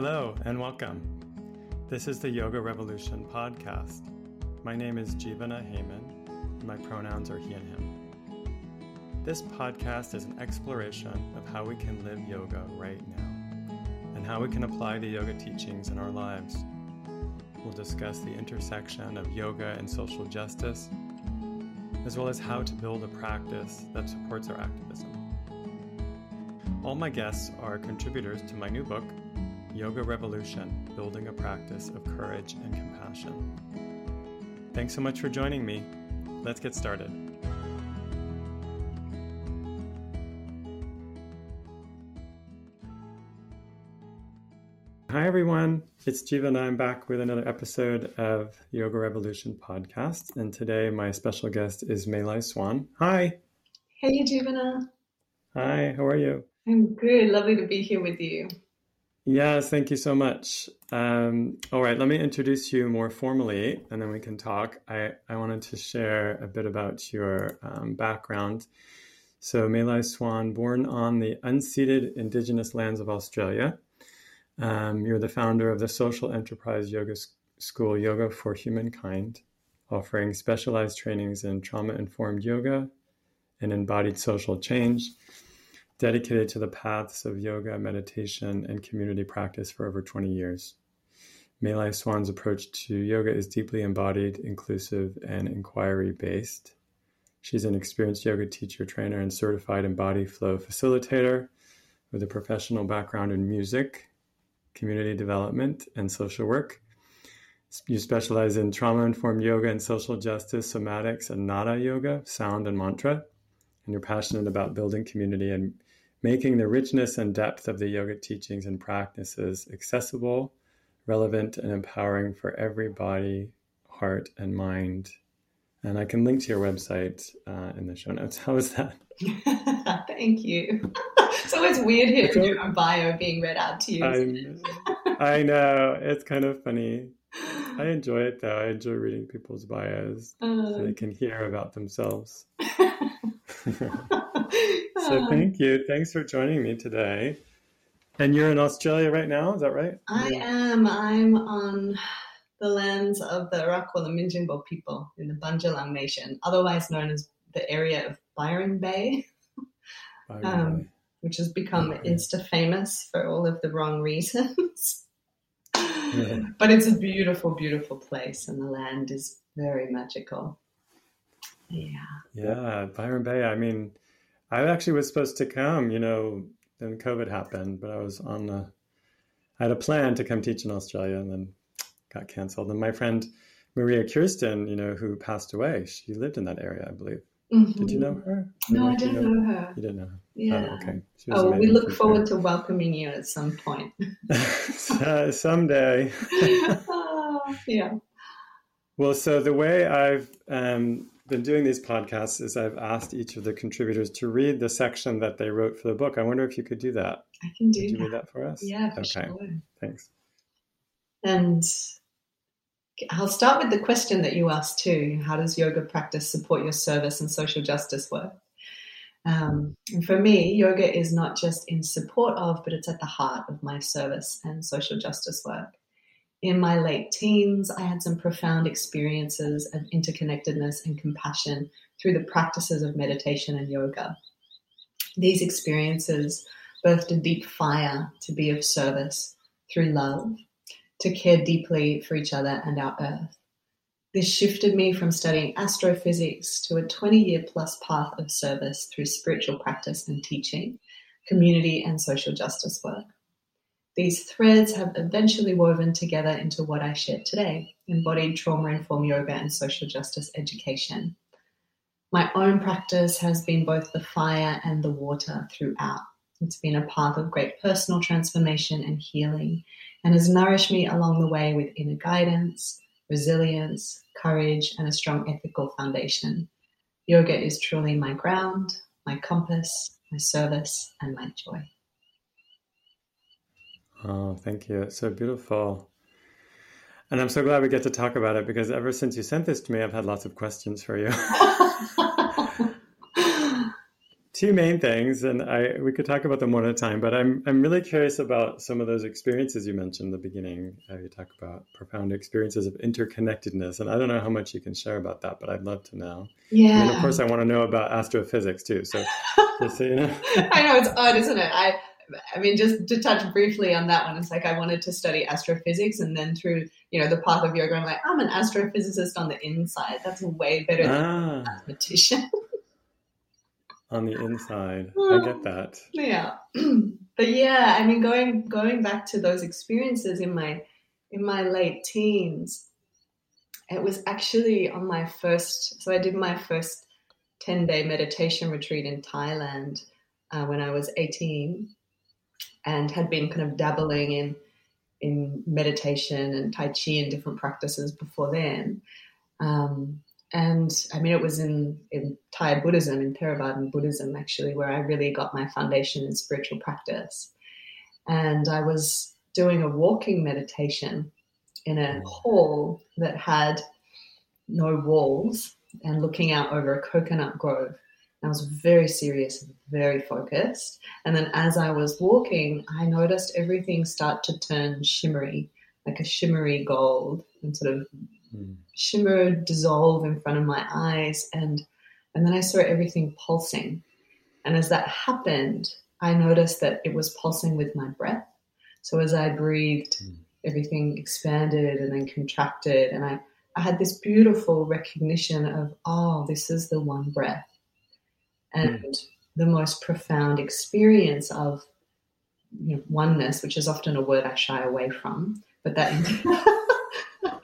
Hello and welcome. This is the Yoga Revolution podcast. My name is Jivana Heyman. My pronouns are he and him. This podcast is an exploration of how we can live yoga right now and how we can apply the yoga teachings in our lives. We'll discuss the intersection of yoga and social justice, as well as how to build a practice that supports our activism. All my guests are contributors to my new book, Yoga Revolution Building a Practice of Courage and Compassion. Thanks so much for joining me. Let's get started. Hi, everyone. It's Jiva, and I'm back with another episode of Yoga Revolution podcast. And today, my special guest is Meilai Swan. Hi. Hey, Jivana. Hi, how are you? I'm good. Lovely to be here with you. Yes, thank you so much. Um, all right, let me introduce you more formally and then we can talk. I, I wanted to share a bit about your um, background. So, Meilai Swan, born on the unceded Indigenous lands of Australia. Um, you're the founder of the social enterprise yoga school, Yoga for Humankind, offering specialized trainings in trauma informed yoga and embodied social change, dedicated to the paths of yoga, meditation, and community practice for over 20 years. Meilai Swan's approach to yoga is deeply embodied, inclusive, and inquiry based. She's an experienced yoga teacher, trainer, and certified embodied flow facilitator with a professional background in music, community development, and social work. You specialize in trauma informed yoga and social justice, somatics, and nada yoga, sound and mantra. And you're passionate about building community and making the richness and depth of the yoga teachings and practices accessible, relevant, and empowering for every body, heart, and mind. And I can link to your website uh, in the show notes. How is that? Thank you. so it's always weird hearing your own bio being read out to you. I know. It's kind of funny. I enjoy it though. I enjoy reading people's bios so they can hear about themselves. So thank you. Thanks for joining me today. And you're in Australia right now, is that right? I am. I'm on the lands of the Arakwal and people in the Bundjalung Nation, otherwise known as the area of Byron Bay, Byron um, which has become insta famous for all of the wrong reasons. yeah. But it's a beautiful, beautiful place, and the land is very magical. Yeah. Yeah, Byron Bay. I mean, I actually was supposed to come, you know, then COVID happened, but I was on the, I had a plan to come teach in Australia and then got canceled. And my friend Maria Kirsten, you know, who passed away, she lived in that area, I believe. Mm-hmm. Did you know her? No, I didn't know, know, her. You didn't know her? Yeah. Oh, okay. Oh, we look forward to welcoming you at some point. uh, someday. oh, yeah. Well, so the way I've um, been doing these podcasts is I've asked each of the contributors to read the section that they wrote for the book. I wonder if you could do that. I can do Could you that. read that for us? Yeah, for okay. Sure. Thanks. And I'll start with the question that you asked too. How does yoga practice support your service and social justice work? Um, and for me, yoga is not just in support of, but it's at the heart of my service and social justice work. In my late teens, I had some profound experiences of interconnectedness and compassion through the practices of meditation and yoga. These experiences birthed a deep fire to be of service through love to care deeply for each other and our Earth. This shifted me from studying astrophysics to a 20 year plus path of service through spiritual practice and teaching, community and social justice work. These threads have eventually woven together into what I share today embodied trauma informed yoga and social justice education. My own practice has been both the fire and the water throughout. It's been a path of great personal transformation and healing, and has nourished me along the way with inner guidance, resilience, courage, and a strong ethical foundation. Yoga is truly my ground, my compass, my service, and my joy. Oh, thank you. It's so beautiful. And I'm so glad we get to talk about it because ever since you sent this to me, I've had lots of questions for you. two main things, and I we could talk about them one at a time. But I'm I'm really curious about some of those experiences you mentioned in the beginning. Uh, you talk about profound experiences of interconnectedness, and I don't know how much you can share about that, but I'd love to know. Yeah. And of course, I want to know about astrophysics too. So, just so you know. I know it's odd, isn't it? I I mean, just to touch briefly on that one, it's like I wanted to study astrophysics, and then through you know the path of yoga, I'm like, I'm an astrophysicist on the inside. That's way better than Ah, a mathematician. on the inside, I get that. yeah, but yeah, I mean, going going back to those experiences in my in my late teens, it was actually on my first. So I did my first ten day meditation retreat in Thailand uh, when I was eighteen, and had been kind of dabbling in in meditation and tai chi and different practices before then. Um, and I mean, it was in, in Thai Buddhism, in Theravada Buddhism, actually, where I really got my foundation in spiritual practice. And I was doing a walking meditation in a hall that had no walls and looking out over a coconut grove. I was very serious and very focused. And then as I was walking, I noticed everything start to turn shimmery, like a shimmery gold, and sort of Mm. shimmer dissolve in front of my eyes. And and then I saw everything pulsing. And as that happened, I noticed that it was pulsing with my breath. So as I breathed, Mm. everything expanded and then contracted. And I, I had this beautiful recognition of, oh, this is the one breath. And hmm. the most profound experience of you know, oneness, which is often a word I shy away from, but that,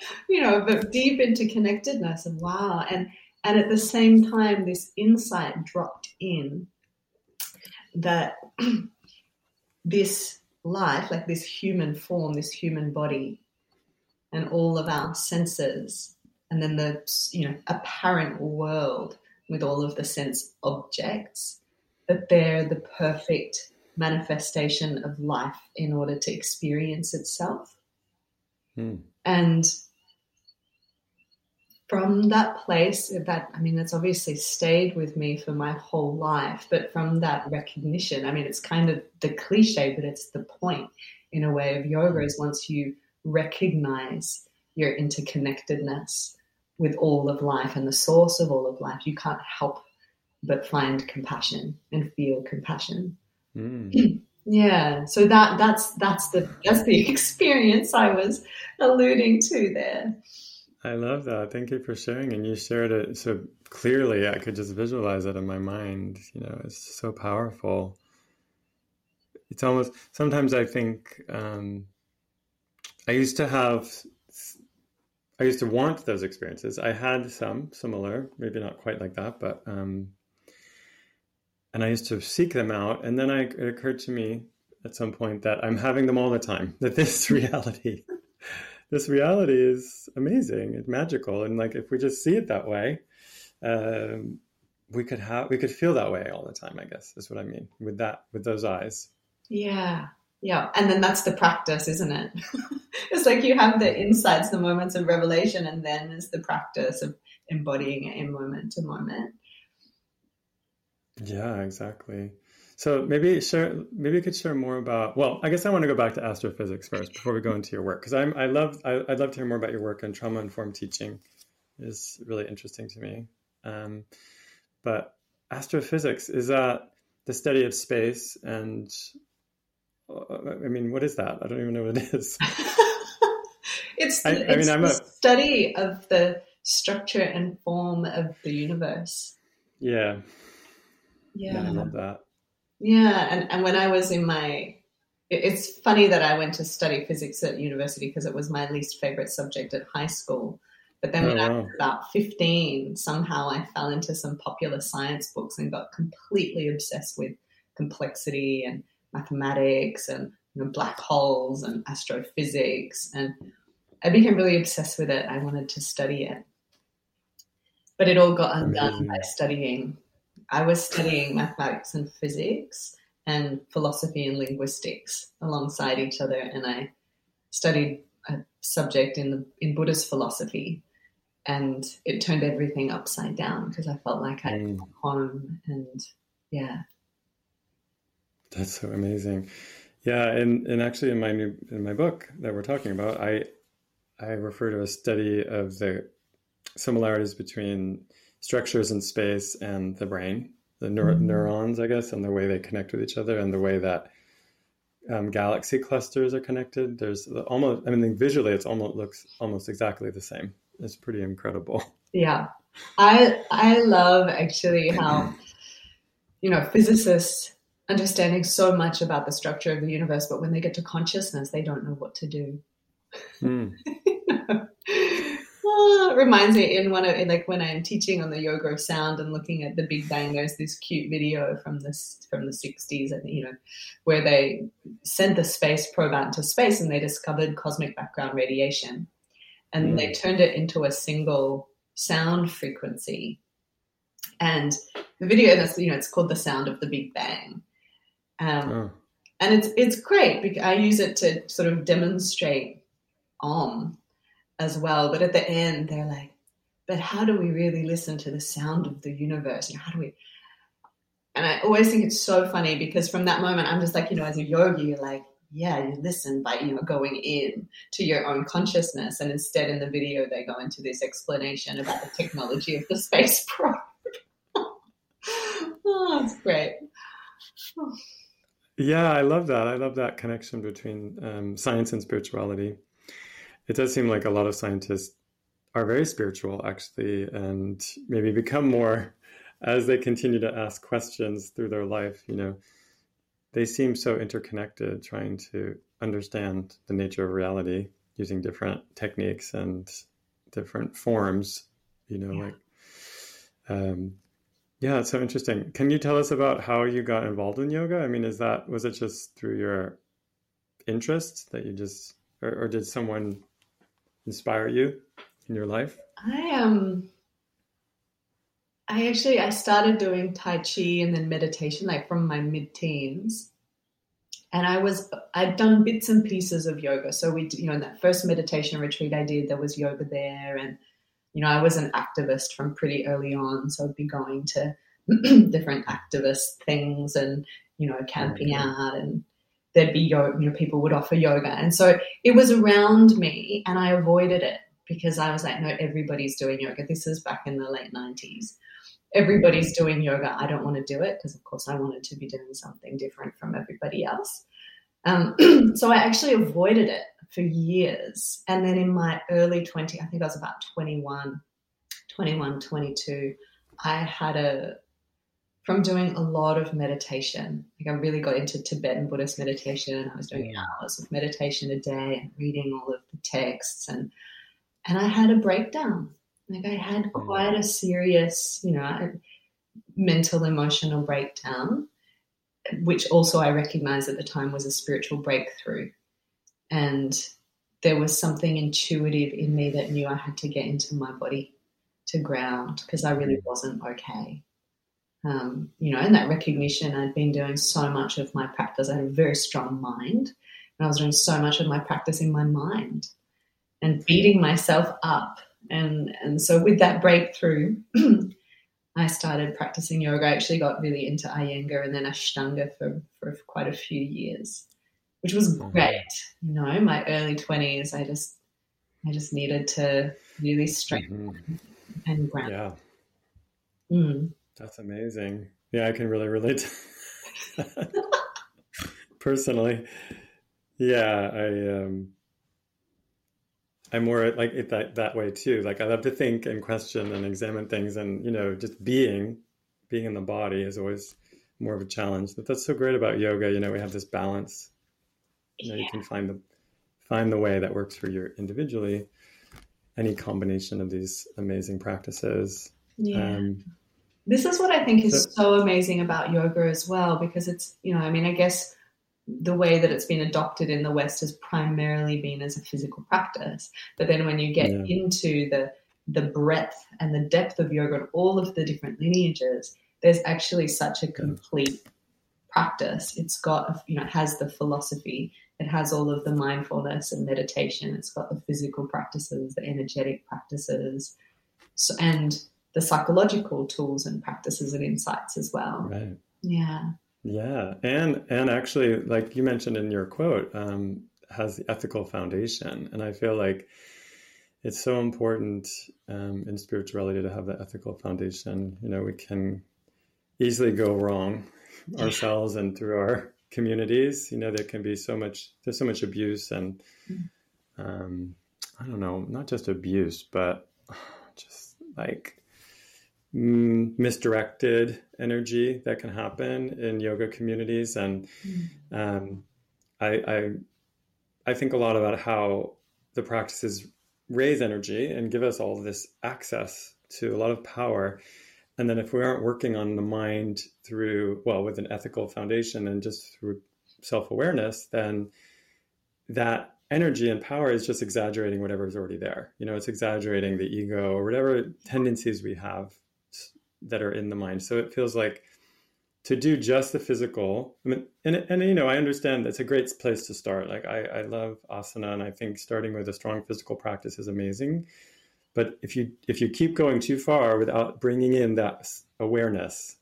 you know, but deep interconnectedness and wow. And, and at the same time, this insight dropped in that this life, like this human form, this human body, and all of our senses, and then the you know apparent world with all of the sense objects, that they're the perfect manifestation of life in order to experience itself. Mm. And from that place, that I mean, that's obviously stayed with me for my whole life. But from that recognition, I mean, it's kind of the cliche, but it's the point in a way of yoga is once you recognize your interconnectedness with all of life and the source of all of life, you can't help but find compassion and feel compassion. Mm. Yeah, so that that's that's the that's the experience I was alluding to there. I love that. Thank you for sharing. And you shared it so clearly. I could just visualize it in my mind. You know, it's so powerful. It's almost, sometimes I think, um, I used to have, I used to want those experiences. I had some similar, maybe not quite like that, but, um, and I used to seek them out. And then I, it occurred to me at some point that I'm having them all the time, that this reality this reality is amazing it's magical and like if we just see it that way um, we could have we could feel that way all the time i guess is what i mean with that with those eyes Yeah, yeah, and then that's the practice, isn't it? it's like you have the insights, the moments of revelation, and then it's the practice of embodying it in moment to moment. yeah exactly so maybe share maybe you could share more about well i guess i want to go back to astrophysics first before we go into your work because i'm i love I, i'd love to hear more about your work on trauma informed teaching is really interesting to me um, but astrophysics is that the study of space and i mean what is that? I don't even know what it is. It's the, I- I mean, it's I'm the a- study of the structure and form of the universe. yeah. Yeah, yeah i love that. Yeah, and, and when I was in my, it's funny that I went to study physics at university because it was my least favorite subject at high school. But then Oh, when I was about 15, somehow I fell into some popular science books and got completely obsessed with complexity and mathematics and you know, black holes and astrophysics. And I became really obsessed with it. I wanted to study it. But it all got undone by studying I was studying mathematics and physics and philosophy and linguistics alongside each other, and I studied a subject in the in Buddhist philosophy, and it turned everything upside down because I felt like I Mm. home and yeah, That's so amazing. Yeah, and, and actually in my new in my book that we're talking about, I I refer to a study of the similarities between structures in space and the brain, the neur- mm-hmm. neurons, I guess, and the way they connect with each other, and the way that um, galaxy clusters are connected. There's almost, I mean, visually, it's almost looks almost exactly the same. It's pretty incredible. Yeah, I I love actually how you know physicists understanding so much about the structure of the universe, but when they get to consciousness, they don't know what to do. Mm. oh, it reminds me in one of like when I'm teaching on the yoga of sound and looking at the Big Bang. There's this cute video from this from the 60s, and you know, where they sent the space probe out into space and they discovered cosmic background radiation, and mm. they turned it into a single sound frequency. And the video, that's you know, it's called the sound of the Big Bang. Um, oh. And it's it's great because I use it to sort of demonstrate Om as well. But at the end, they're like, but how do we really listen to the sound of the universe? You know, how do we? And I always think it's so funny because from that moment, I'm just like, you know, as a yogi, you're like, yeah, you listen by, you know, going in to your own consciousness. And instead in the video, they go into this explanation about the technology of the space probe. oh, it's great. Yeah, I love that. I love that connection between um, science and spirituality it does seem like a lot of scientists are very spiritual actually and maybe become more as they continue to ask questions through their life you know they seem so interconnected trying to understand the nature of reality using different techniques and different forms you know yeah. like um yeah so interesting can you tell us about how you got involved in yoga i mean is that was it just through your interest that you just or, or did someone inspire you in your life? I um I actually I started doing tai chi and then meditation like from my mid-teens. And I was I'd done bits and pieces of yoga. So we you know in that first meditation retreat I did there was yoga there and you know I was an activist from pretty early on so I'd be going to different activist things and you know camping out and there'd be yoga, you know, people would offer yoga. And so it was around me and I avoided it because I was like, no, everybody's doing yoga. This is back in the late 90s. Everybody's doing yoga. I don't want to do it because, of course, I wanted to be doing something different from everybody else. Um, so I actually avoided it for years. And then in my early 20, I think I was about 21, 21, 22, I had a from doing a lot of meditation. Like I really got into Tibetan Buddhist meditation. I was doing hours of meditation a day and reading all of the texts and and I had a breakdown. Like I had quite a serious, you know, mental emotional breakdown, which also I recognized at the time was a spiritual breakthrough. And there was something intuitive in me that knew I had to get into my body to ground because I really mm. wasn't okay um, you know, and that recognition, I'd been doing so much of my practice. I had a very strong mind, and I was doing so much of my practice in my mind and beating myself up. And and so with that breakthrough, I started practicing yoga. I actually got really into Iyengar and then Ashtanga for, for quite a few years, which was mm-hmm. great. You know, my early twenties, I just I just needed to really strengthen mm-hmm. and ground. Yeah. Mm. That's amazing. Yeah, I can really relate personally. Yeah, I um I'm more like it that that way too. Like I love to think and question and examine things and you know, just being being in the body is always more of a challenge. But that's so great about yoga, you know, we have this balance. You know, yeah. you can find the find the way that works for you individually. Any combination of these amazing practices. Yeah. Um, this is what I think is so amazing about yoga as well, because it's, you know, I mean, I guess the way that it's been adopted in the West has primarily been as a physical practice. But then when you get yeah. into the the breadth and the depth of yoga and all of the different lineages, there's actually such a complete practice. It's got, you know, it has the philosophy, it has all of the mindfulness and meditation, it's got the physical practices, the energetic practices, so, and the psychological tools and practices and insights as well. Right. Yeah. Yeah, and and actually, like you mentioned in your quote, um, has the ethical foundation, and I feel like it's so important um, in spirituality to have the ethical foundation. You know, we can easily go wrong ourselves and through our communities. You know, there can be so much there's so much abuse and um, I don't know, not just abuse, but just like mm, misdirected energy that can happen in yoga communities. And um, I, I I think a lot about how the practices raise energy and give us all this access to a lot of power and then if we aren't working on the mind through, well, with an ethical foundation and just through self awareness, then that energy and power is just exaggerating whatever is already there. You know, it's exaggerating the ego or whatever tendencies we have that are in the mind. So it feels like to do just the physical, I mean, and, and you know, I understand it's a great place to start. Like I, I love asana and I think starting with a strong physical practice is amazing. But if you if you keep going too far without bringing in that awareness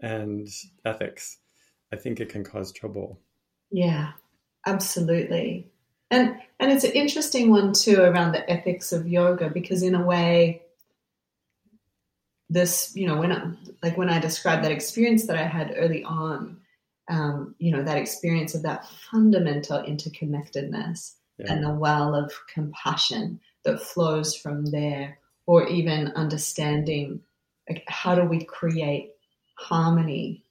and ethics, I think it can cause trouble. Yeah, absolutely. And and it's an interesting one too around the ethics of yoga because in a way this you know when I, like when I described that experience that I had early on um, you know that experience of that fundamental interconnectedness yeah. and the well of compassion that flows from there, or even understanding like how do we create harmony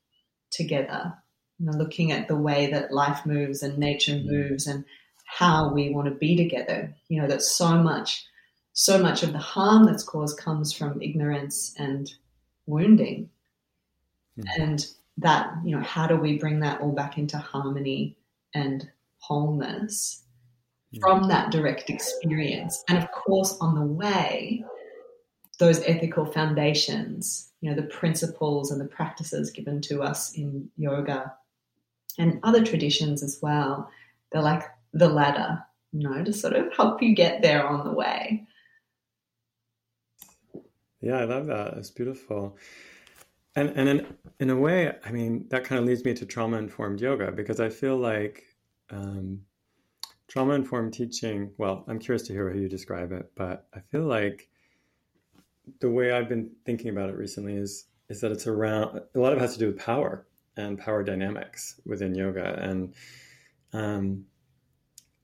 together. You know, looking at the way that life moves and nature mm-hmm. moves and how we want to be together. You know, that so much, so much of the harm that's caused comes from ignorance and wounding. Mm-hmm. And that, you know, how do we bring that all back into harmony and wholeness? From that direct experience. And of course, on the way, those ethical foundations, you know, the principles and the practices given to us in yoga and other traditions as well, they're like the ladder, you know, to sort of help you get there on the way. Yeah, I love that. It's beautiful. And and in in a way, I mean, that kind of leads me to trauma informed yoga because I feel like um, trauma informed teaching, well, I'm curious to hear how you describe it, but I feel like the way I've been thinking about it recently is is that it's around a lot of it has to do with power and power dynamics within yoga. And um,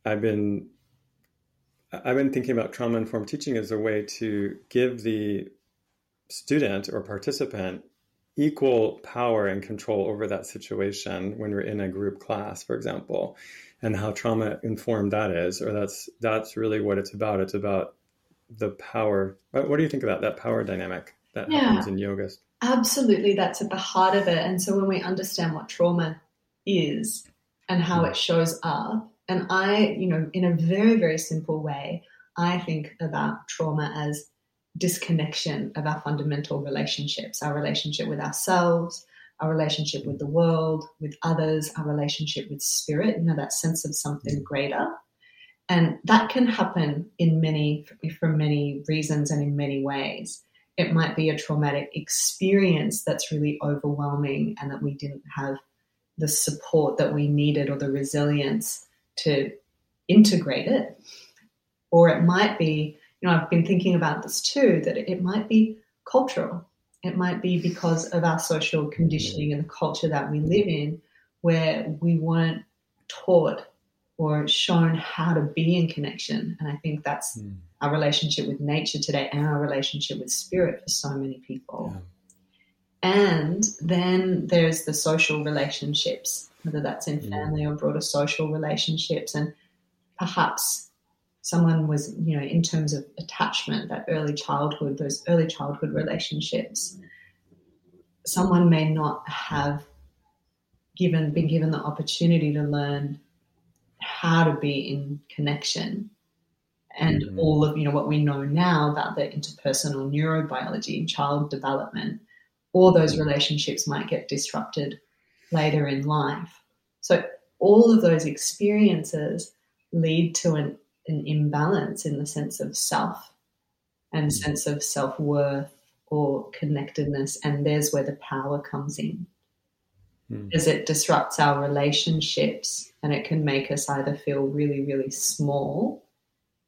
I've been I've been thinking about trauma informed teaching as a way to give the student or participant equal power and control over that situation when you're in a group class, for example and how trauma informed that is, or that's that's really what it's about. It's about the power. What do you think about that power dynamic that yeah, happens in yoga? Absolutely, that's at the heart of it. And so when we understand what trauma is and how mm. it shows up, and I, you know, in a very very simple way, I think about trauma as disconnection of our fundamental relationships, our relationship with ourselves, our relationship with the world, with others, our relationship with spirit, you know, that sense of something greater. And that can happen in many, for many reasons and in many ways. It might be a traumatic experience that's really overwhelming and that we didn't have the support that we needed or the resilience to integrate it. Or it might be, you know, I've been thinking about this too, that it might be cultural it might be because of our social conditioning and the culture that we live in, where we weren't taught or shown how to be in connection. And I think that's mm. our relationship with nature today and our relationship with spirit for so many people. Yeah. And then there's the social relationships, whether that's in hmm. family or broader social relationships. And perhaps someone was, you know, in terms of attachment, that early childhood, those early childhood relationships, someone may not have given been given the opportunity to learn how to be in connection. And mm-hmm. all of you know what we know now about the interpersonal neurobiology and child development all those relationships might get disrupted later in life. So all of those experiences lead to an an imbalance in the sense of self and mm. sense of self worth or connectedness. And there's where the power comes in. mm. it disrupts our relationships and it can make us either feel really, really small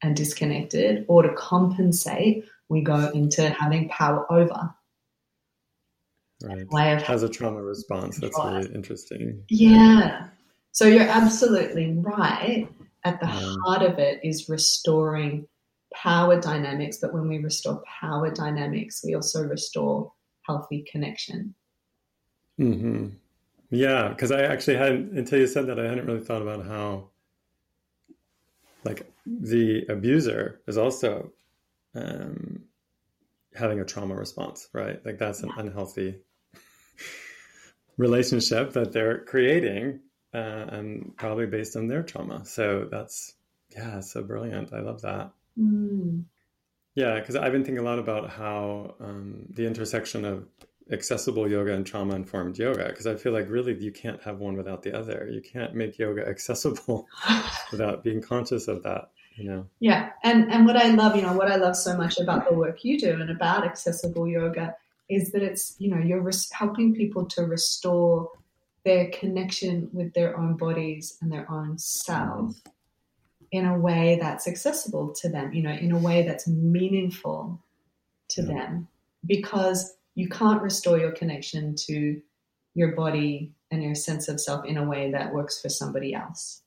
and disconnected, or to compensate, we go into having power over. Right. Way of As a trauma response. That's really interesting. Yeah. So you're absolutely right. At the heart of it is restoring power dynamics. But when we restore power dynamics, we also restore healthy connection. Mm-hmm. Yeah, because I actually hadn't until you said that I hadn't really thought about how like the abuser is also um, having a trauma response, right? Like that's an unhealthy relationship that they're creating uh, and probably based on their trauma. So that's yeah, so brilliant. I love that. Mm. Yeah, because I've been thinking a lot about how um, the intersection of accessible yoga and trauma informed yoga because I feel like really you can't have one without the other. You can't make yoga accessible without being conscious of that, you know. Yeah. And and what I love, you know, what I love so much about the work you do and about accessible yoga is that it's, you know, you're res- helping people to restore their connection with their own bodies and their own self in a way that's accessible to them, you know, in a way that's meaningful to yeah. them because you can't restore your connection to your body and your sense of self in a way that works for somebody else.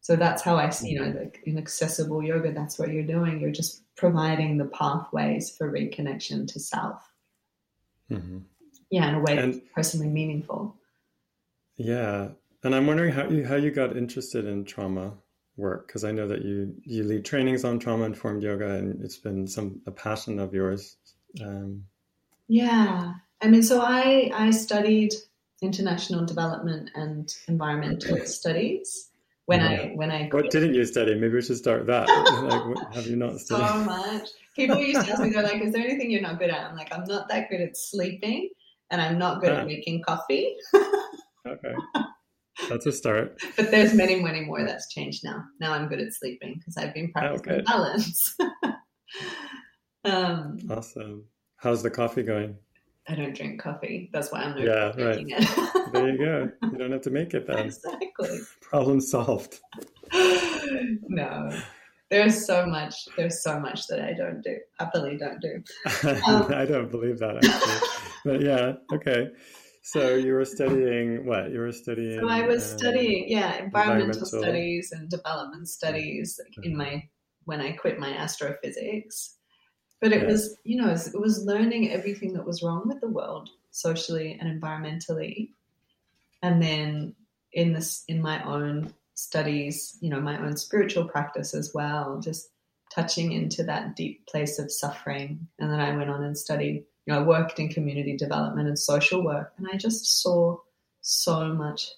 So that's how I see, you know, like in accessible yoga, that's what you're doing. You're just providing the pathways for reconnection to self. Mm-hmm. Yeah, in a way and, that's personally meaningful. Yeah, and I'm wondering how you how you got interested in trauma work because I know that you you lead trainings on trauma informed yoga, and it's been some a passion of yours. Um, yeah. I mean, so I, I studied international development and environmental studies when yeah. I when I what didn't you study? Maybe we should start that. like, what have you not studied? So much. People used to ask me, they're like, "Is there anything you're not good at?" I'm like, "I'm not that good at sleeping, and I'm not good ah. at making coffee." okay, that's a start. But there's many, many more that's changed now. Now I'm good at sleeping because I've been practicing okay. balance. um, awesome. How's the coffee going? I don't drink coffee. That's why I'm not yeah, right. it. there you go. You don't have to make it then. Exactly. Problem solved. no. There's so much. There's so much that I don't do. Happily don't do. Um, I don't believe that actually. but yeah, okay. So you were studying what? You were studying. So I was um, studying, yeah, environmental, environmental, studies and development studies in my when I quit my astrophysics. But it yeah. was, you know, it was learning everything that was wrong with the world socially and environmentally. And then in this, in my own studies, you know, my own spiritual practice as well, just touching into that deep place of suffering. And then I went on and studied, you know, I worked in community development and social work, and I just saw so much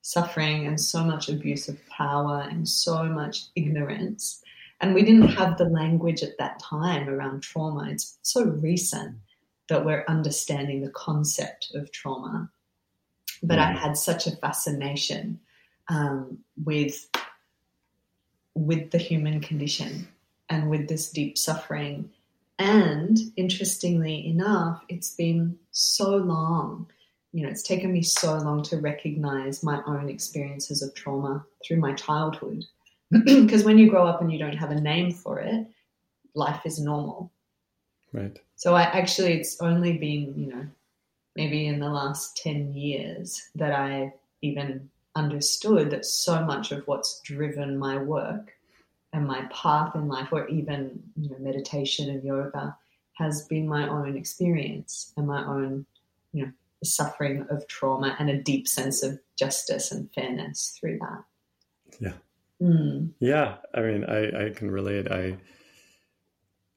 suffering and so much abuse of power and so much ignorance and we didn't have the language at that time around trauma. It's so recent that we're understanding the concept of trauma. But I mm. had such a fascination um, with with the human condition and with this deep suffering. And interestingly enough, it's been so long. You know, it's taken me so long to recognize my own experiences of trauma through my childhood because when you grow up and you don't have a name for it, life is normal. Right. So I actually, it's only been, you know, maybe in the last 10 years that I even understood that so much of what's driven my work and my path in life, or even, you know, meditation and yoga, has been my own experience and my own, you know, suffering of trauma and a deep sense of justice and fairness through that. Yeah. Mm. Yeah, I mean, I, I can relate. I,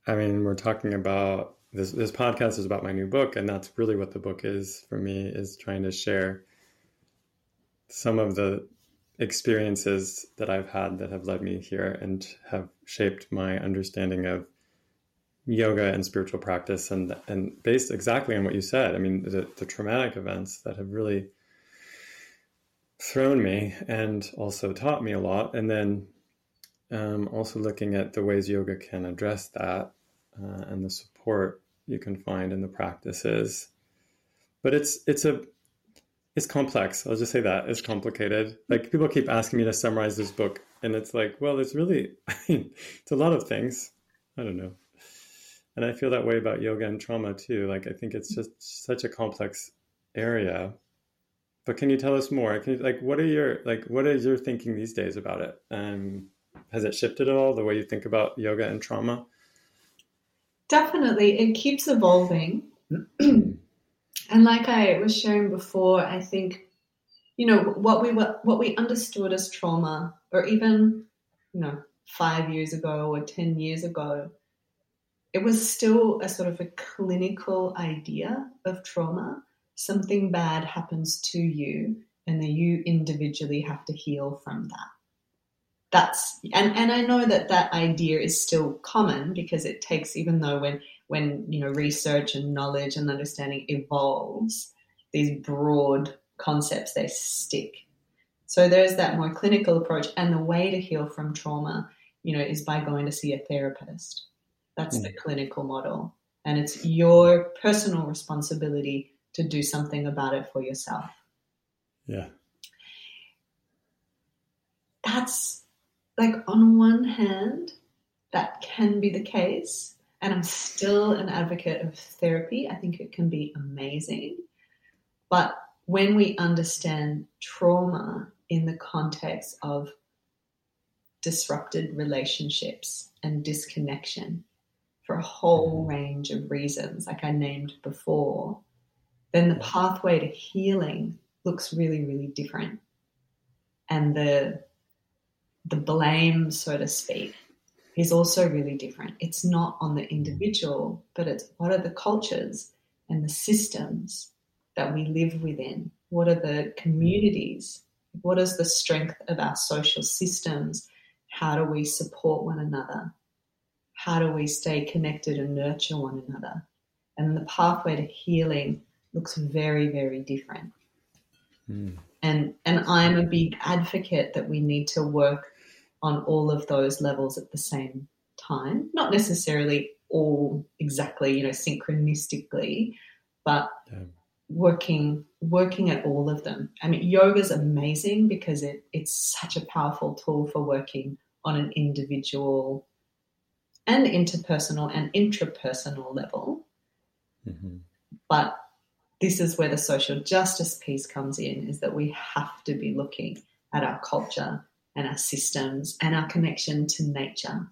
I mean, we're talking about this. This podcast is about my new book, and that's really what the book is for me. Is trying to share some of the experiences that I've had that have led me here and have shaped my understanding of yoga and spiritual practice, and and based exactly on what you said. I mean, the, the traumatic events that have really thrown me and also taught me a lot. And then um, also looking at the ways yoga can address that uh, and the support you can find in the practices. But it's it's a it's complex. I'll just say that it's complicated. Like people keep asking me to summarize this book, and it's like, well, it's really, I mean, it's a lot of things. I don't know, and I feel that way about yoga and trauma too. Like I think it's just such a complex area. But can you tell us more? Can you, like what are your like what is your thinking these days about it? Um, has it shifted at all the way you think about yoga and trauma? Definitely, it keeps evolving. And like I was sharing before, I think, you know, what we were, what we understood as trauma, or even, you know, five years ago or 10 years ago, it was still a sort of a clinical idea of trauma. Something bad happens to you, and then you individually have to heal from that. That's and and I know that that idea is still common because it takes even though when when you know research and knowledge and understanding evolves, these broad concepts they stick. So there's that more clinical approach, and the way to heal from trauma, you know, is by going to see a therapist. That's mm. the clinical model, and it's your personal responsibility to do something about it for yourself. Yeah. That's like on one hand, that can be the case and I'm still an advocate of therapy. I think it can be amazing. But when we understand trauma in the context of disrupted relationships and disconnection for a whole mm-hmm. range of reasons, like I named before, then the pathway to healing looks really, really different. And the the blame, so to speak, is also really different. It's not on the individual, but it's what are the cultures and the systems that we live within? What are the communities? What is the strength of our social systems? How do we support one another? How do we stay connected and nurture one another? And the pathway to healing looks very, very different. Mm. And and I'm a big advocate that we need to work on all of those levels at the same time. Not necessarily all exactly, you know, synchronistically, but working working at all of them. I mean, yoga is amazing because it it's such a powerful tool for working on an individual and interpersonal and intrapersonal level. Mm-hmm. But this is where the social justice piece comes in is that we have to be looking at our culture and our systems and our connection to nature.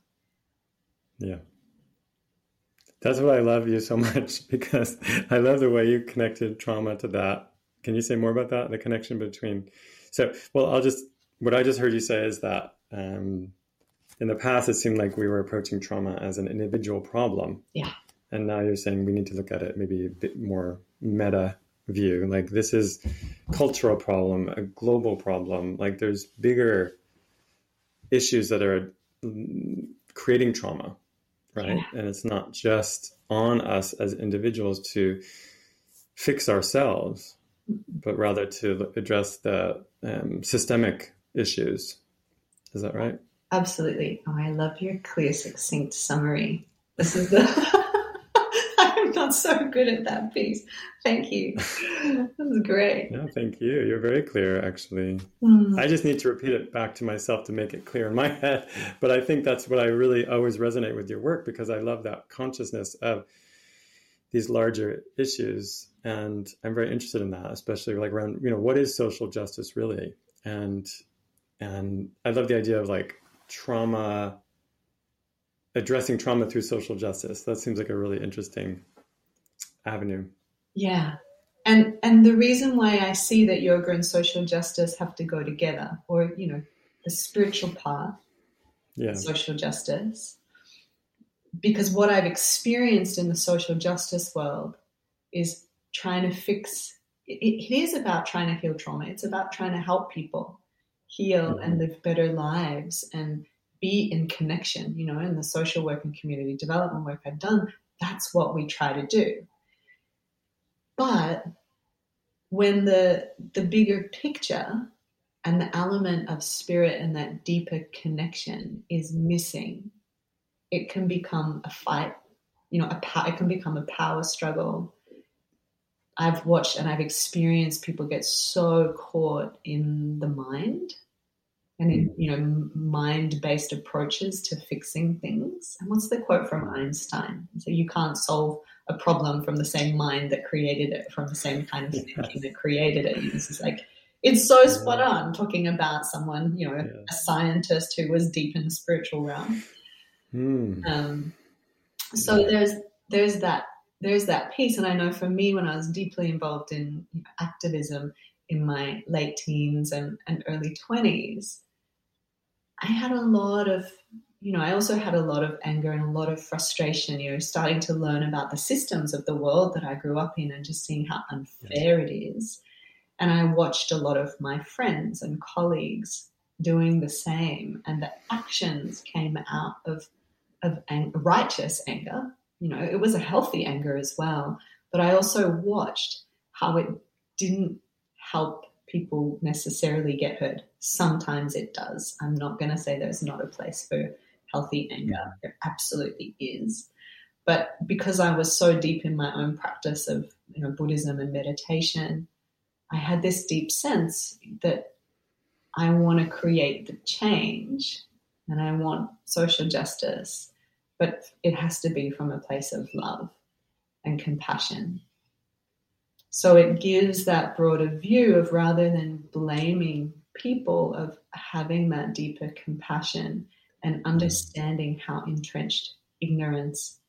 Yeah. That's why I love you so much because I love the way you connected trauma to that. Can you say more about that? The connection between. So, well, I'll just, what I just heard you say is that um, in the past, it seemed like we were approaching trauma as an individual problem. Yeah. And now you're saying we need to look at it maybe a bit more meta view. Like this is cultural problem, a global problem. Like there's bigger issues that are creating trauma, right? Yeah. And it's not just on us as individuals to fix ourselves, but rather to address the um, systemic issues. Is that right? Absolutely. Oh, I love your clear, succinct summary. This is the so good at that piece. Thank you. That was great. No, thank you. You're very clear, actually. Mm. I just need to repeat it back to myself to make it clear in my head. But I think that's what I really always resonate with your work because I love that consciousness of these larger issues. And I'm very interested in that, especially like around, you know, what is social justice really? And and I love the idea of like trauma addressing trauma through social justice. That seems like a really interesting avenue. Yeah. And and the reason why I see that yoga and social justice have to go together, or you know, the spiritual path, yeah. social justice, because what I've experienced in the social justice world is trying to fix. it, it is about trying to heal trauma. It's about trying to help people heal mm-hmm. and live better lives and be in connection. You know, in the social work and community development work I've done, that's what we try to do. But when the the bigger picture and the element of spirit and that deeper connection is missing, it can become a fight. You know, a it can become a power struggle. I've watched and I've experienced people get so caught in the mind and in you know mind-based approaches to fixing things. And what's the quote from Einstein? So you can't solve a problem from the same mind that created it, from the same kind of thinking that created it. It's like it's so spot on talking about someone, you know, yeah. a scientist who was deep in the spiritual realm. Mm. Um, so yeah. there's there's that there's that piece, and I know for me when I was deeply involved in activism in my late teens and, and early twenties, I had a lot of you know, I also had a lot of anger and a lot of frustration, you know, starting to learn about the systems of the world that I grew up in and just seeing how unfair it is. And I watched a lot of my friends and colleagues doing the same, and the actions came out of of ang- righteous anger. You know, it was a healthy anger as well. But I also watched how it didn't help people necessarily get hurt. Sometimes it does. I'm not going to say there's not a place for healthy anger. Yeah. There absolutely is. But because I was so deep in my own practice of you know Buddhism and meditation, I had this deep sense that I want to create the change and I want social justice, but it has to be from a place of love and compassion. So it gives that broader view of rather than blaming people, of having that deeper compassion and understanding how entrenched ignorance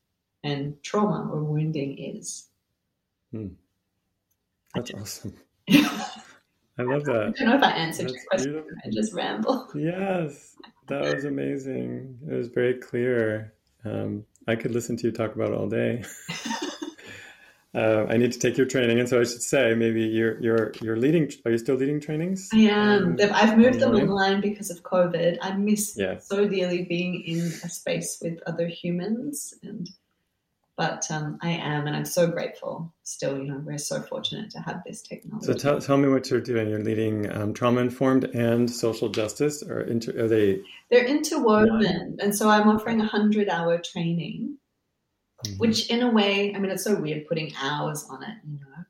and trauma or wounding is. Hmm. That's awesome. I love that. I don't know if I answered That's your question. Beautiful. I just ramble. Yes, that was amazing. It was very clear. Um, I could listen to you talk about it all day. uh, I need to take your training, and so I should say maybe you're you're you're leading. Are you still leading trainings? I am. Um, I've moved them online because of COVID. I miss yes. so dearly being in a space with other humans, and but um, I am, and I'm so grateful. Still, you know, we're so fortunate to have this technology. So tell, tell me what you're doing. You're leading um, trauma informed and social justice, or inter, are they? They're interwoven, and so I'm offering a hundred hour training mm-hmm. which in a way, I mean, it's so weird putting hours on it, you know,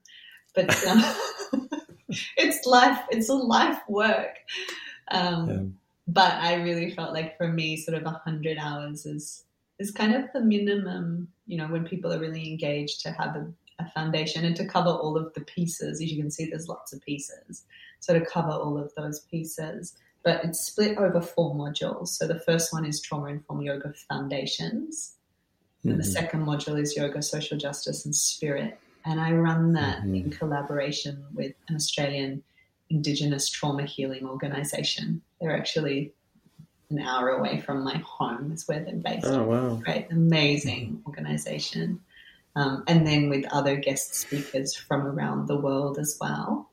but um, it's life, it's a life work. Um, yeah. But I really felt like for me, sort of a hundred hours is is kind of the minimum, you know, when people are really engaged to have a, a foundation and to cover all of the pieces. As you can see, there's lots of pieces. So to cover all of those pieces, but it's split over four modules. So the first one is trauma informed yoga foundations. Mm-hmm. the second module is yoga, social justice, and spirit. And I run that mm-hmm. in collaboration with an Australian Indigenous trauma healing organization. They're actually an hour away from my home, is where they're based. Oh, wow. Great, amazing organization. Um, and then with other guest speakers from around the world as well.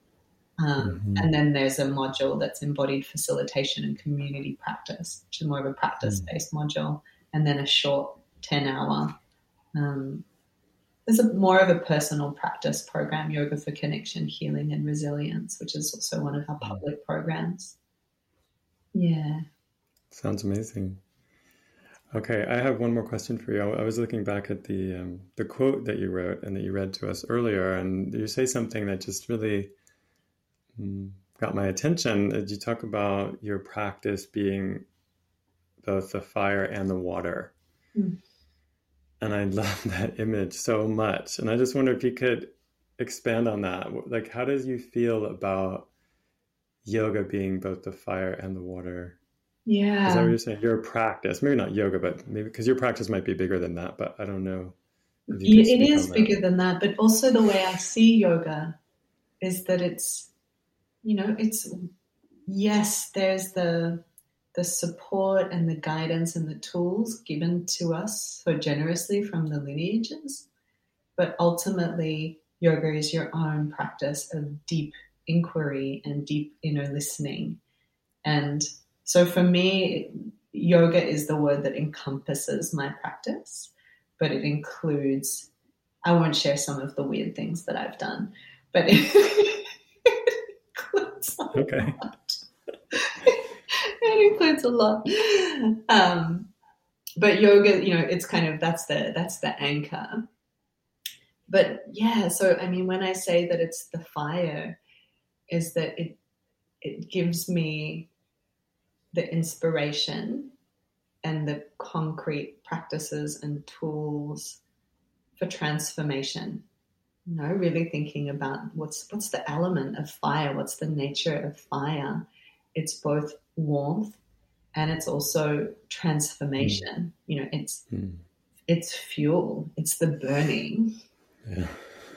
Um, mm-hmm. And then there's a module that's embodied facilitation and community practice, which is more of a practice based mm. module. And then a short 10 hour. Um, there's a more of a personal practice program, Yoga for Connection, Healing and Resilience, which is also one of our public programs. Yeah. Sounds amazing. Okay, I have one more question for you. I was looking back at the um, the quote that you wrote and that you read to us earlier, and you say something that just really um, got my attention. Did You talk about your practice being both the fire and the water. Mm and I love that image so much. And I just wonder if you could expand on that. Like, how does you feel about yoga being both the fire and the water? Yeah. Is that what you're saying? Your practice, maybe not yoga, but maybe because your practice might be bigger than that, but I don't know. It is bigger that. than that, but also the way I see yoga is that it's, you know, it's, yes, there's the, the support and the guidance and the tools given to us so generously from the lineages. But ultimately, yoga is your own practice of deep inquiry and deep inner listening. And so for me, yoga is the word that encompasses my practice, but it includes, I won't share some of the weird things that I've done, but it, includes. Okay it includes a lot. Um, but yoga, you know, it's kind of that's the that's the anchor. but yeah, so I mean, when I say that it's the fire, is that it it gives me the inspiration and the concrete practices and tools for transformation. You know, really thinking about what's what's the element of fire, what's the nature of fire. It's both warmth and it's also transformation. Mm. You know, it's mm. it's fuel, it's the burning. Yeah.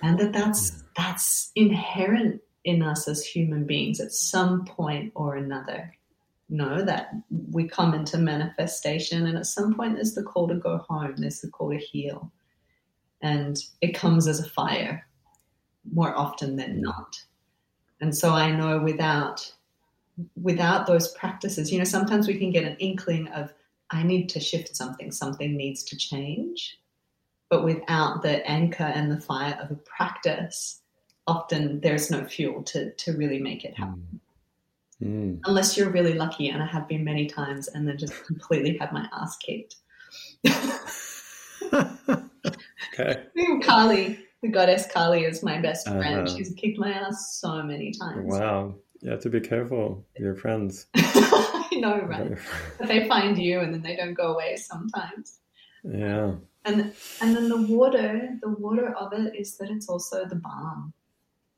And that that's yeah. that's inherent in us as human beings at some point or another. Know that we come into manifestation, and at some point, there's the call to go home, there's the call to heal. And it comes as a fire more often than not. And so I know without without those practices, you know, sometimes we can get an inkling of I need to shift something, something needs to change. But without the anchor and the fire of a practice, often there's no fuel to, to really make it happen. Mm. Unless you're really lucky, and I have been many times, and then just completely had my ass kicked. okay. Kali, the goddess Kali, is my best friend. Uh-huh. She's kicked my ass so many times. Wow. You have to be careful, your friends. I know, right? but they find you and then they don't go away sometimes. Yeah. And and then the water, the water of it is that it's also the balm.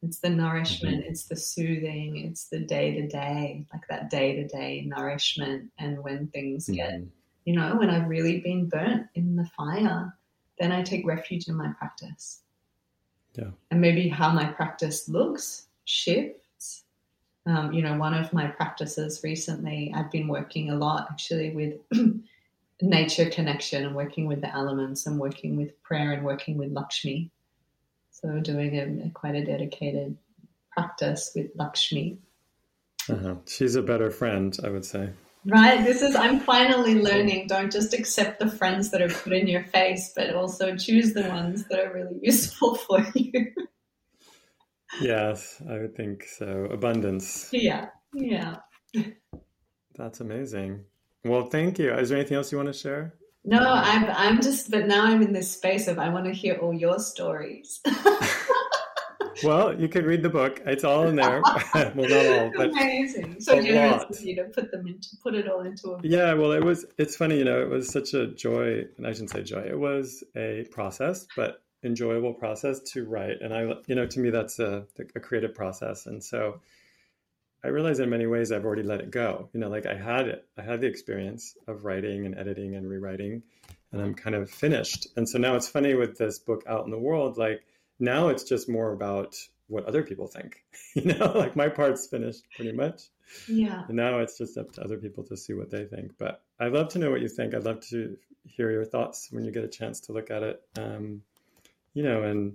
It's the nourishment, mm-hmm. it's the soothing, it's the day to day, like that day to day nourishment. And when things mm-hmm. get, you know, when I've really been burnt in the fire, then I take refuge in my practice. Yeah. And maybe how my practice looks shifts. Um, you know, one of my practices recently, I've been working a lot actually with nature connection and working with the elements and working with prayer and working with Lakshmi. So doing a, a quite a dedicated practice with Lakshmi. Uh-huh. She's a better friend, I would say. Right. This is I'm finally learning. Don't just accept the friends that are put in your face, but also choose the ones that are really useful for you. Yes, I would think so. Abundance. Yeah. Yeah. That's amazing. Well, thank you. Is there anything else you want to share? No, I'm I'm just but now I'm in this space of I want to hear all your stories. well, you can read the book. It's all in there. well, not all, but amazing. So generous of you to put them into put it all into a book. Yeah, well, it was. It's funny, you know. It was such a joy, and I shouldn't say joy. It was a process, but enjoyable process to write. And I, you know, to me, that's a, a creative process, and so I realize in many ways I've already let it go. You know, like I had it, I had the experience of writing and editing and rewriting, and I'm kind of finished. And so now it's funny with this book out in the world, like now it's just more about what other people think. You know, like my part's finished pretty much. Yeah. And now it's just up to other people to see what they think. But I'd love to know what you think. I'd love to hear your thoughts when you get a chance to look at it. Um, you know, and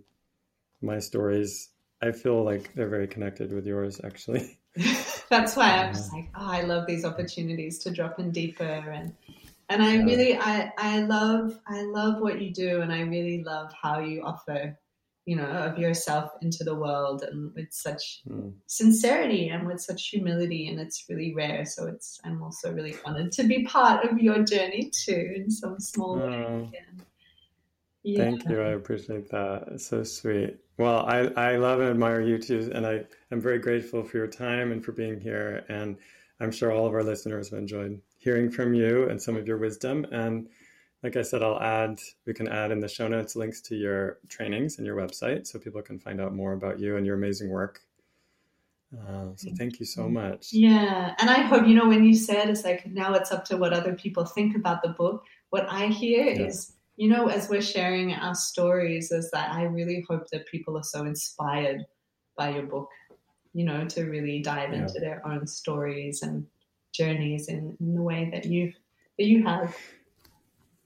my stories, I feel like they're very connected with yours, actually. That's why I'm just like, oh, I love these opportunities to drop in deeper and and I really I I love I love what you do and I really love how you offer you know of yourself into the world and with such mm. sincerity and with such humility and it's really rare so it's i'm also really honored to be part of your journey too in some small way oh. Yeah. thank you i appreciate that it's so sweet well i i love and admire you too and i am very grateful for your time and for being here and i'm sure all of our listeners have enjoyed hearing from you and some of your wisdom and like I said, I'll add, we can add in the show notes links to your trainings and your website so people can find out more about you and your amazing work. Uh, so thank you so much. Yeah. And I hope, you know, when you said it's like now it's up to what other people think about the book, what I hear yeah. is, you know, as we're sharing our stories, is that I really hope that people are so inspired by your book, you know, to really dive yeah. into their own stories and journeys in, in the way that you that you have.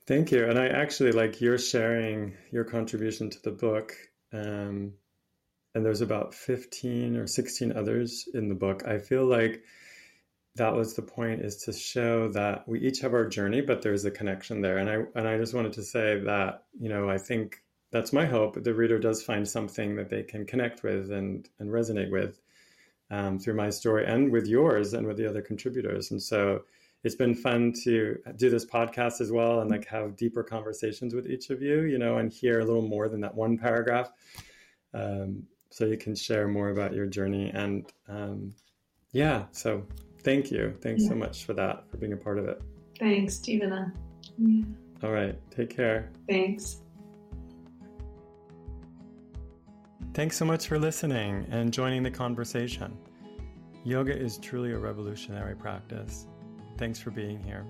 Thank you. And I actually like you're sharing your contribution to the book. Um, and there's about 15 or 16 others in the book. I feel like that was the point is to show that we each have our journey, but there's a connection there. And I and I just wanted to say that, you know, I think that's my hope. The reader does find something that they can connect with and, and resonate with um, through my story and with yours and with the other contributors. And so it's been fun to do this podcast as well and like have deeper conversations with each of you, you know, and hear a little more than that one paragraph. Um, so you can share more about your journey. And um, yeah, so thank you. Thanks yeah. so much for that, for being a part of it. Thanks, Jivana. Yeah. All right. Take care. Thanks. Thanks so much for listening and joining the conversation. Yoga is truly a revolutionary practice. Thanks for being here.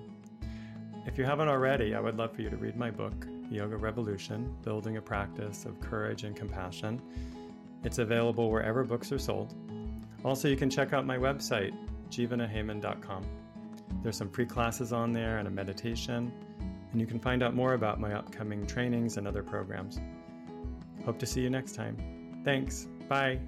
If you haven't already, I would love for you to read my book, Yoga Revolution Building a Practice of Courage and Compassion. It's available wherever books are sold. Also, you can check out my website, jivanaheyman.com. There's some free classes on there and a meditation, and you can find out more about my upcoming trainings and other programs. Hope to see you next time. Thanks. Bye.